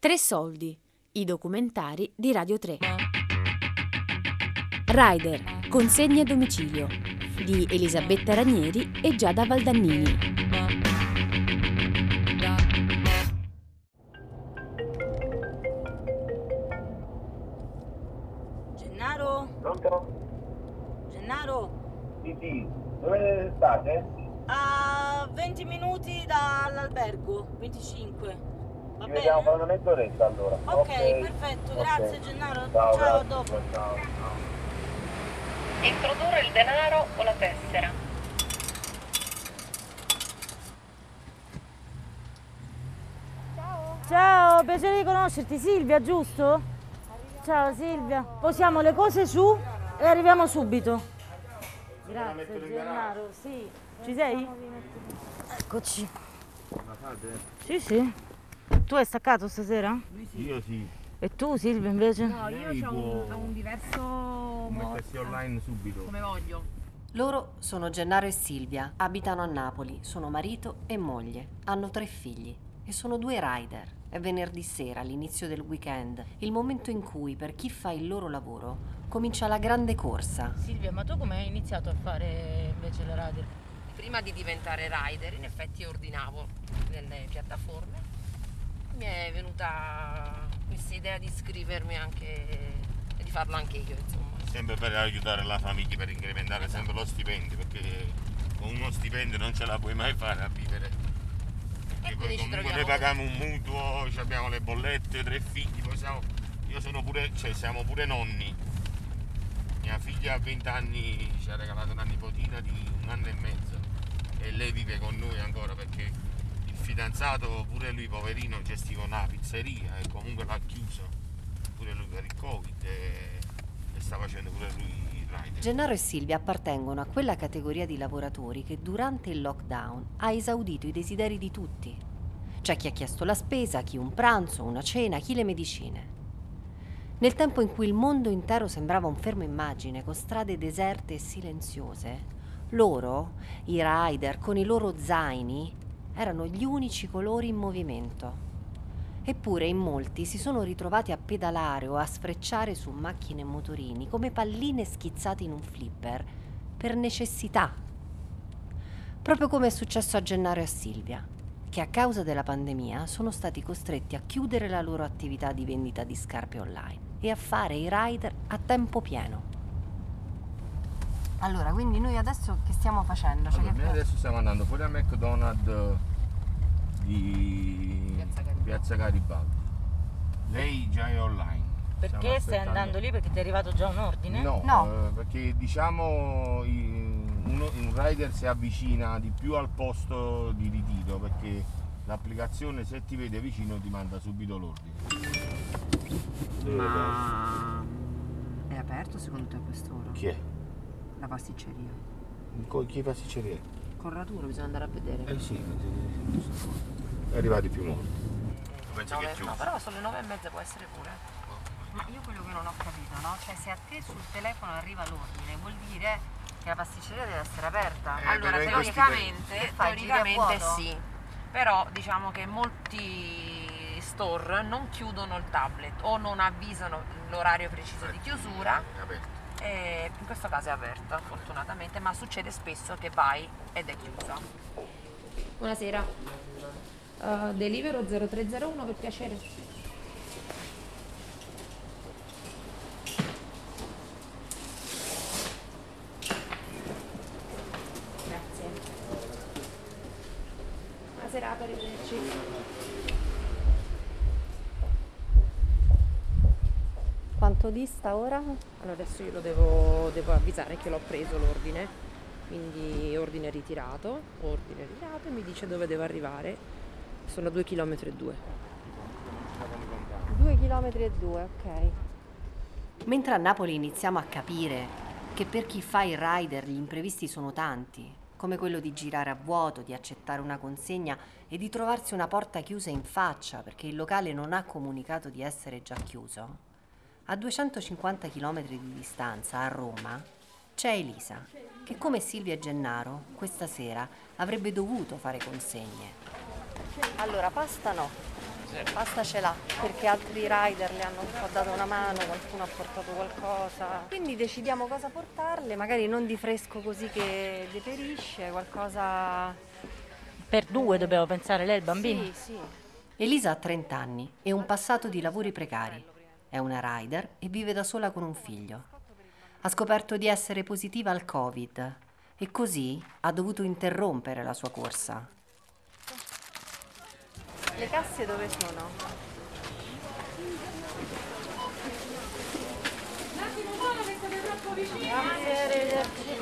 Tre soldi, i documentari di Radio 3. Rider, consegne a domicilio di Elisabetta Ranieri e Giada Valdannini. Gennaro? Pronto? Gennaro? Sì, sì. Dove state? A 20 minuti dall'albergo, 25. Va Ci vediamo fra bene? una mezz'oretta allora. Ok, perfetto, grazie. Gennaro. Ciao, Ciao, a grazie. dopo. Ciao, ciao. Introdurre il denaro o la tessera. Ciao, piacere di conoscerti, Silvia, giusto? Ciao Silvia. Posiamo le cose su e arriviamo subito. Grazie Gennaro, sì. Ci sei? Eccoci. La fate? Sì, sì. Tu hai staccato stasera? Io sì. E tu Silvia invece? No, io ho un, un diverso modo. Mettersi online subito. Come voglio. Loro sono Gennaro e Silvia, abitano a Napoli, sono marito e moglie, hanno tre figli e sono due rider. È venerdì sera, l'inizio del weekend, il momento in cui per chi fa il loro lavoro comincia la grande corsa. Silvia, ma tu come hai iniziato a fare invece le radio? Prima di diventare rider, in effetti ordinavo nelle piattaforme. Mi è venuta questa idea di iscrivermi anche e di farlo anche io, insomma. sempre per aiutare la famiglia, per incrementare sempre lo stipendio, perché con uno stipendio non ce la puoi mai fare a vivere. Perché E poi comunque noi paghiamo un mutuo, abbiamo le bollette, tre figli, poi siamo, io sono pure, cioè siamo pure nonni. Mia figlia a 20 anni ci ha regalato una nipotina di un anno e mezzo e lei vive con noi ancora perché fidanzato, pure lui poverino, gestiva una pizzeria e comunque l'ha chiuso, pure lui per il covid e, e sta facendo pure lui il rider. Gennaro e Silvia appartengono a quella categoria di lavoratori che durante il lockdown ha esaudito i desideri di tutti. C'è chi ha chiesto la spesa, chi un pranzo, una cena, chi le medicine. Nel tempo in cui il mondo intero sembrava un fermo immagine con strade deserte e silenziose, loro, i rider con i loro zaini, erano gli unici colori in movimento. Eppure in molti si sono ritrovati a pedalare o a sfrecciare su macchine e motorini come palline schizzate in un flipper, per necessità. Proprio come è successo a Gennaro e a Silvia, che a causa della pandemia sono stati costretti a chiudere la loro attività di vendita di scarpe online e a fare i rider a tempo pieno. Allora, quindi noi adesso che stiamo facendo? Cioè Allora, che noi adesso stiamo andando fuori a McDonald's di Piazza Garibaldi. Piazza Garibaldi. Lei già è online. Stiamo Perché stai aspettando- andando lì perché ti è arrivato già un ordine? No, No. eh, perché diciamo uno- un rider si avvicina di più al posto di ritiro perché l'applicazione se ti vede vicino ti manda subito l'ordine. Ma è aperto secondo te a quest'ora? Chi è? La pasticceria. Con chi pasticceria? Corraturo, bisogna andare a vedere. Eh sì, è arrivati più morti. Penso che è Nove- chiuso. no, però sono le nove e mezza, può essere pure. Ma io quello che non ho capito, no? Cioè se a te sul telefono arriva l'ordine, vuol dire che la pasticceria deve essere aperta. Eh, allora, teoricamente, teoricamente sì. Però diciamo che molti store non chiudono il tablet o non avvisano l'orario preciso di chiusura. È aperto. E in questo caso è aperta, fortunatamente, ma succede spesso che vai ed è chiusa. Buonasera. Uh, delivero 0301 per piacere. Grazie. Buona serata, arrivederci. Quanto dista ora? Allora adesso io lo devo, devo avvisare che l'ho preso l'ordine, quindi ordine ritirato, ordine ritirato e mi dice dove devo arrivare. Sono 2 km e 2. 2 km e 2, ok. Mentre a Napoli iniziamo a capire che per chi fa il rider gli imprevisti sono tanti, come quello di girare a vuoto, di accettare una consegna e di trovarsi una porta chiusa in faccia perché il locale non ha comunicato di essere già chiuso, a 250 km di distanza, a Roma, c'è Elisa, che come Silvia e Gennaro, questa sera avrebbe dovuto fare consegne. Allora, pasta no, Pasta ce l'ha, perché altri rider le hanno un po' dato una mano, qualcuno ha portato qualcosa. Quindi decidiamo cosa portarle, magari non di fresco così che deperisce, qualcosa... Per due dobbiamo pensare lei e il bambino. Sì, sì. Elisa ha 30 anni e un passato di lavori precari. È una rider e vive da sola con un figlio. Ha scoperto di essere positiva al Covid e così ha dovuto interrompere la sua corsa. Le casse dove sono? Grazie, arrivederci.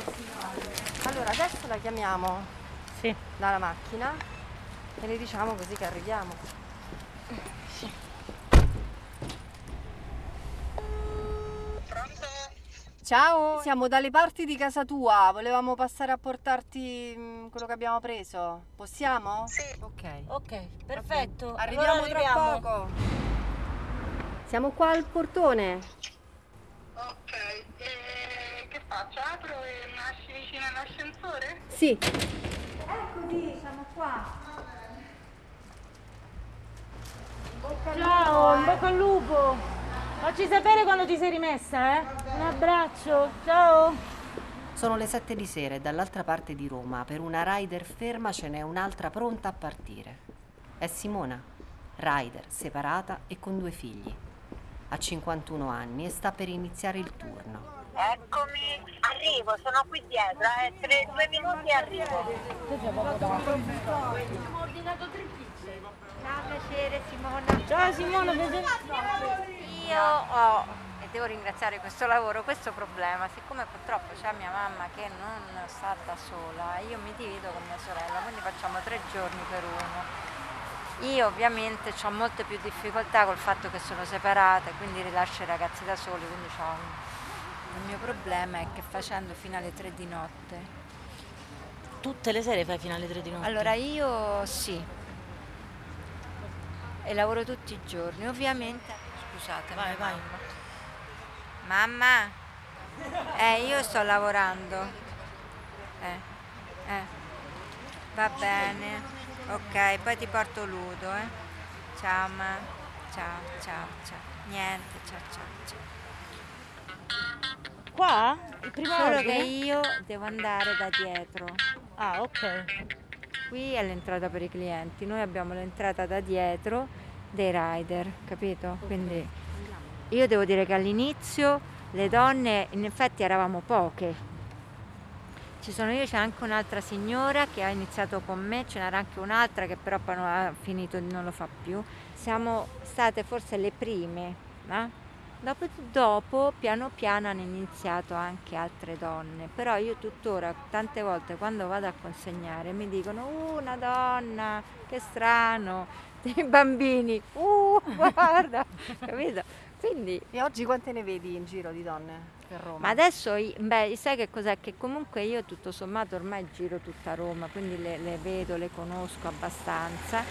Allora, adesso la chiamiamo Sì. dalla macchina e le diciamo così che arriviamo. Ciao, siamo dalle parti di casa tua, volevamo passare a portarti mm, quello che abbiamo preso. Possiamo? Sì. Ok. Ok, perfetto. Arriviamo Allora tra arriviamo. poco. Siamo qua al portone. Ok, e che faccio? Apro e nasci vicino all'ascensore? Sì. Eccoti, siamo qua. Ciao, in bocca al lupo. Facci sapere quando ti sei rimessa, eh? Un abbraccio, ciao. Sono le 7 di sera e dall'altra parte di Roma, per una rider ferma, ce n'è un'altra pronta a partire. È Simona, rider, separata e con due figli. Ha 51 anni e sta per iniziare il turno. Eccomi, arrivo, sono qui dietro, eh, tre, due minuti e arrivo. Ciao, piacere Simona. Ciao Simona, piacere. Io ho, e devo ringraziare questo lavoro, questo problema, siccome purtroppo c'è mia mamma che non sta da sola, io mi divido con mia sorella, quindi facciamo tre giorni per uno. Io ovviamente ho molte più difficoltà col fatto che sono separata, quindi rilascio i ragazzi da soli, quindi un- il mio problema è che facendo fino alle tre di notte Tutte le sere fai fino alle 3 di notte? Allora io sì. E lavoro tutti i giorni, ovviamente. Scusate, Vai, vai. Mamma. Eh, io sto lavorando. Eh. Eh. Va bene. Ok, poi ti porto Ludo, eh. Ciao, ma. Ciao, ciao, ciao. Niente, ciao, ciao, ciao. Qua? Il primo Solo che io devo andare da dietro. Ah, ok. Qui è l'entrata per i clienti, noi abbiamo l'entrata da dietro dei rider, capito? Quindi io devo dire che all'inizio le donne in effetti eravamo poche. Ci sono io, c'è anche un'altra signora che ha iniziato con me, ce n'era anche un'altra che però poi non ha finito, non lo fa più. Siamo state forse le prime, no? Dopo, dopo, piano piano hanno iniziato anche altre donne, però io tuttora tante volte quando vado a consegnare mi dicono uh, una donna, che strano, dei bambini, uh, guarda, capito? Quindi E oggi quante ne vedi in giro di donne per Roma? ma adesso, i- beh, sai che cos'è? Che comunque io tutto sommato ormai giro tutta Roma, quindi le, le vedo, le conosco abbastanza,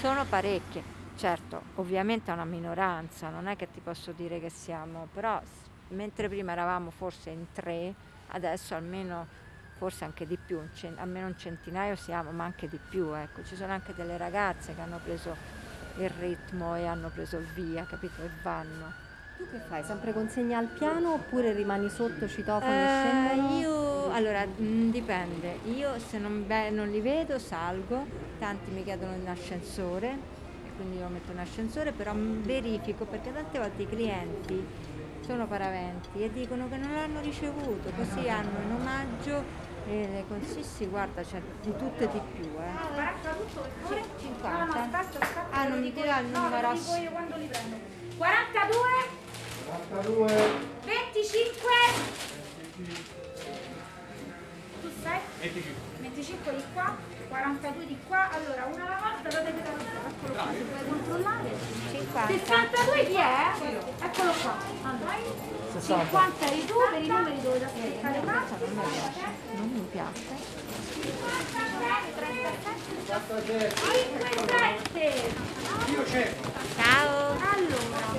sono parecchie. Certo, ovviamente è una minoranza, non è che ti posso dire che siamo, però mentre prima eravamo forse in tre, adesso almeno forse anche di più, un almeno un centinaio siamo, ma anche di più, ecco. Ci sono anche delle ragazze che hanno preso il ritmo e hanno preso il via, capito? E vanno. Tu che fai? Sempre consegna al piano oppure rimani sotto, citofoni e Eh, scendono? io allora mh, dipende, io se non, ve- non li vedo salgo, tanti mi chiedono in ascensore e quindi io metto in ascensore, però verifico perché tante volte i clienti sono paraventi e dicono che non l'hanno ricevuto, così hanno in omaggio le consissi, guarda c'è di tutto e di più. Eh. Sì, 50. Ah, non mi dirà il numero. 42 25 tu sei? 25 di qua 42 di qua allora una alla volta devi dare eccolo qua se puoi controllare 50. 62 chi è? eccolo qua allora 50 di tu per i numeri dove da piace. 57 Ciao. allora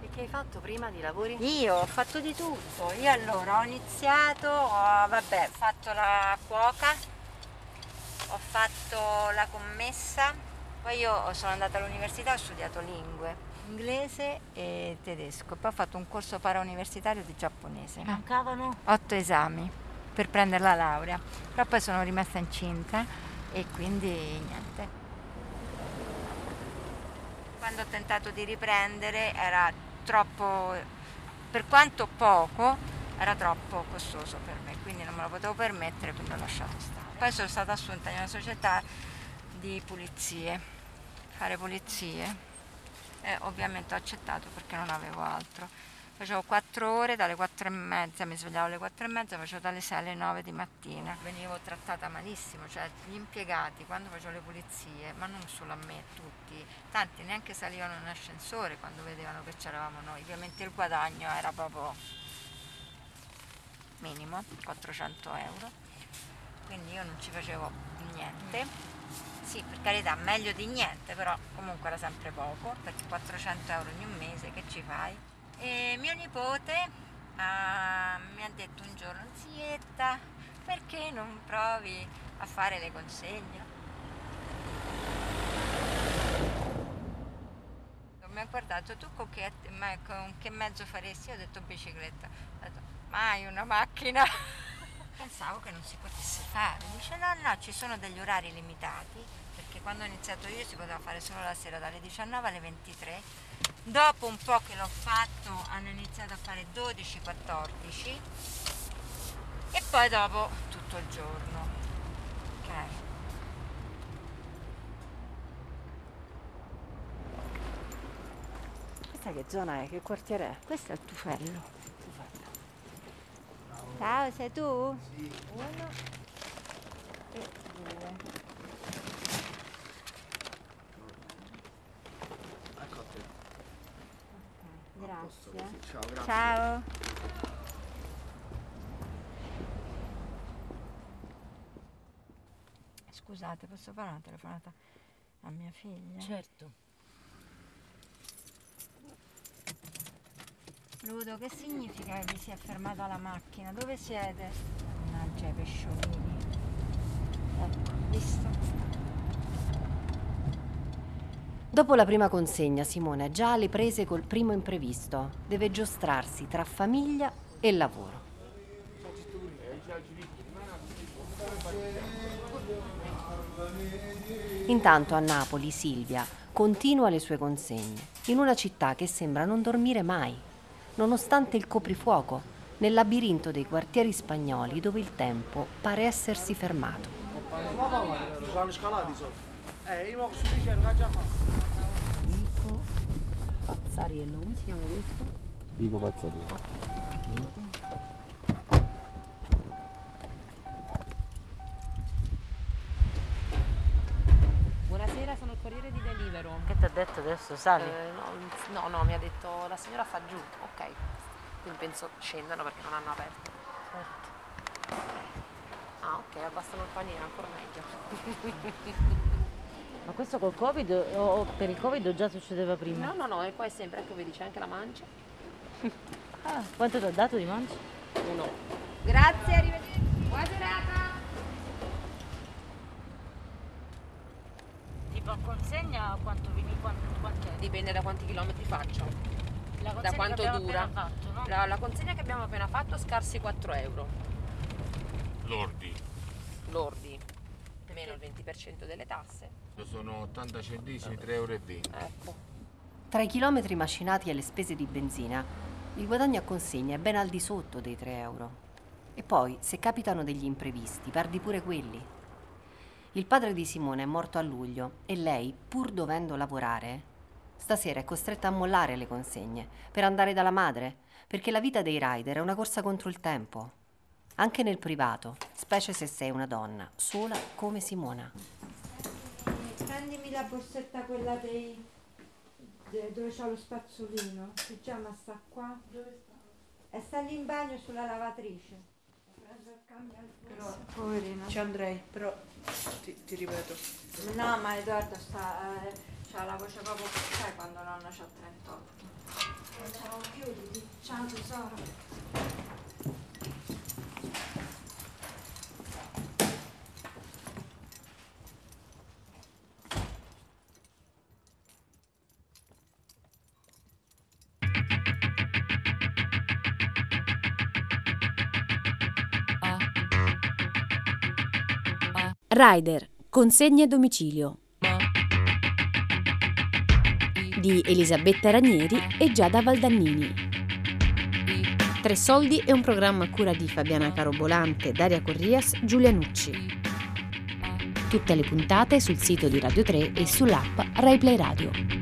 E che hai fatto prima di lavori? Io ho fatto di tutto. Io allora ho iniziato, ho, vabbè, ho fatto la cuoca, ho fatto la commessa, poi io sono andata all'università e ho studiato lingue, inglese e tedesco, poi ho fatto un corso parauniversitario di giapponese. Mancavano? Otto esami per prendere la laurea, però poi sono rimasta incinta e quindi niente. Quando ho tentato di riprendere era troppo, per quanto poco, era troppo costoso per me, quindi non me lo potevo permettere, quindi ho lasciato stare. Poi sono stata assunta in una società di pulizie, fare pulizie e ovviamente ho accettato perché non avevo altro. Facevo quattro ore, dalle quattro e mezza, mi svegliavo alle quattro e mezza, facevo dalle 6 alle 9 di mattina. Venivo trattata malissimo, cioè gli impiegati quando facevo le pulizie, ma non solo a me, tutti, tanti neanche salivano in ascensore quando vedevano che c'eravamo noi. Ovviamente il guadagno era proprio minimo, 400 euro, quindi io non ci facevo niente. Sì, per carità, meglio di niente, però comunque era sempre poco, perché 400 euro ogni mese, che ci fai? E mio nipote ah, mi ha detto un giorno, zietta, perché non provi a fare le consegne? Mi ha guardato, tu con che, ma con che mezzo faresti? Io ho detto bicicletta. Ho detto, mai una macchina? Pensavo che non si potesse fare. Dice no, no, ci sono degli orari limitati, perché quando ho iniziato io si poteva fare solo la sera dalle 19 alle 23. Dopo un po' che l'ho fatto hanno iniziato a fare 12-14 e poi dopo tutto il giorno. Ok. Questa che zona è? Che quartiere è? Questo è il tufello. Ciao, sei tu? Sì. Uno e due. Ecco a te. Grazie. Ciao, grazie. Ciao. Scusate, posso fare una telefonata a mia figlia? Certo. Ludo, che significa che vi si è fermata la macchina? Dove siete? Mannaggia i pesciolini. Ecco, visto? Dopo la prima consegna, Simone è già alle prese col primo imprevisto. Deve giostrarsi tra famiglia e lavoro. Intanto a Napoli Silvia continua le sue consegne in una città che sembra non dormire mai, nonostante il coprifuoco, nel labirinto dei quartieri spagnoli dove il tempo pare essersi fermato. Nico Pazzariello, come si chiama questo? Vivo Pazzariello. Adesso? Sali? Eh, no, no, no, mi ha detto la signora fa giù. Ok, quindi penso scendano perché non hanno aperto. Certo. Ah, ok, abbassano il paniere, ancora meglio. Ma questo col Covid o per il Covid già succedeva prima? No, no, no, e poi sempre, ecco vedi, c'è anche la mancia. Ah, quanto ti ha dato di mancia? Uno. Grazie, arrivederci. Buona serata. Tipo a consegna quanto vieni? Quanto? Dipende da quanti chilometri faccio. La consegna Da quanto dura. fatto, no? La, la consegna che abbiamo appena fatto scarsi 4 euro. Lordi. Lordi. Meno il 20% delle tasse. Sono 80 centesimi, 3,20 euro. Ecco. Tra i chilometri macinati e le spese di benzina, il guadagno a consegna è ben al di sotto dei 3 euro. E poi, se capitano degli imprevisti, perdi pure quelli. Il padre di Simone è morto a luglio e lei, pur dovendo lavorare, stasera è costretta a mollare le consegne per andare dalla madre, perché la vita dei rider è una corsa contro il tempo. Anche nel privato, specie se sei una donna, sola come Simona. Prendimi la borsetta quella dei de- dove c'ha lo spazzolino. Si chiama sta qua? Dove sta? E sta lì in bagno sulla lavatrice. Però Poverino. ci andrei, però ti, ti ripeto. No, ma Edoardo sta. Eh, c'ha la voce proprio sai quando nonna c'ha 38. Ciao, chiuditi. Ciao tesoro. Rider, consegne a domicilio. Di Elisabetta Ranieri e Giada Valdannini. Tre soldi è un programma a cura di Fabiana Carobolante, Daria Corrias, Giulia Nucci. Tutte le puntate sul sito di Radio 3 e sull'app RaiPlay Radio.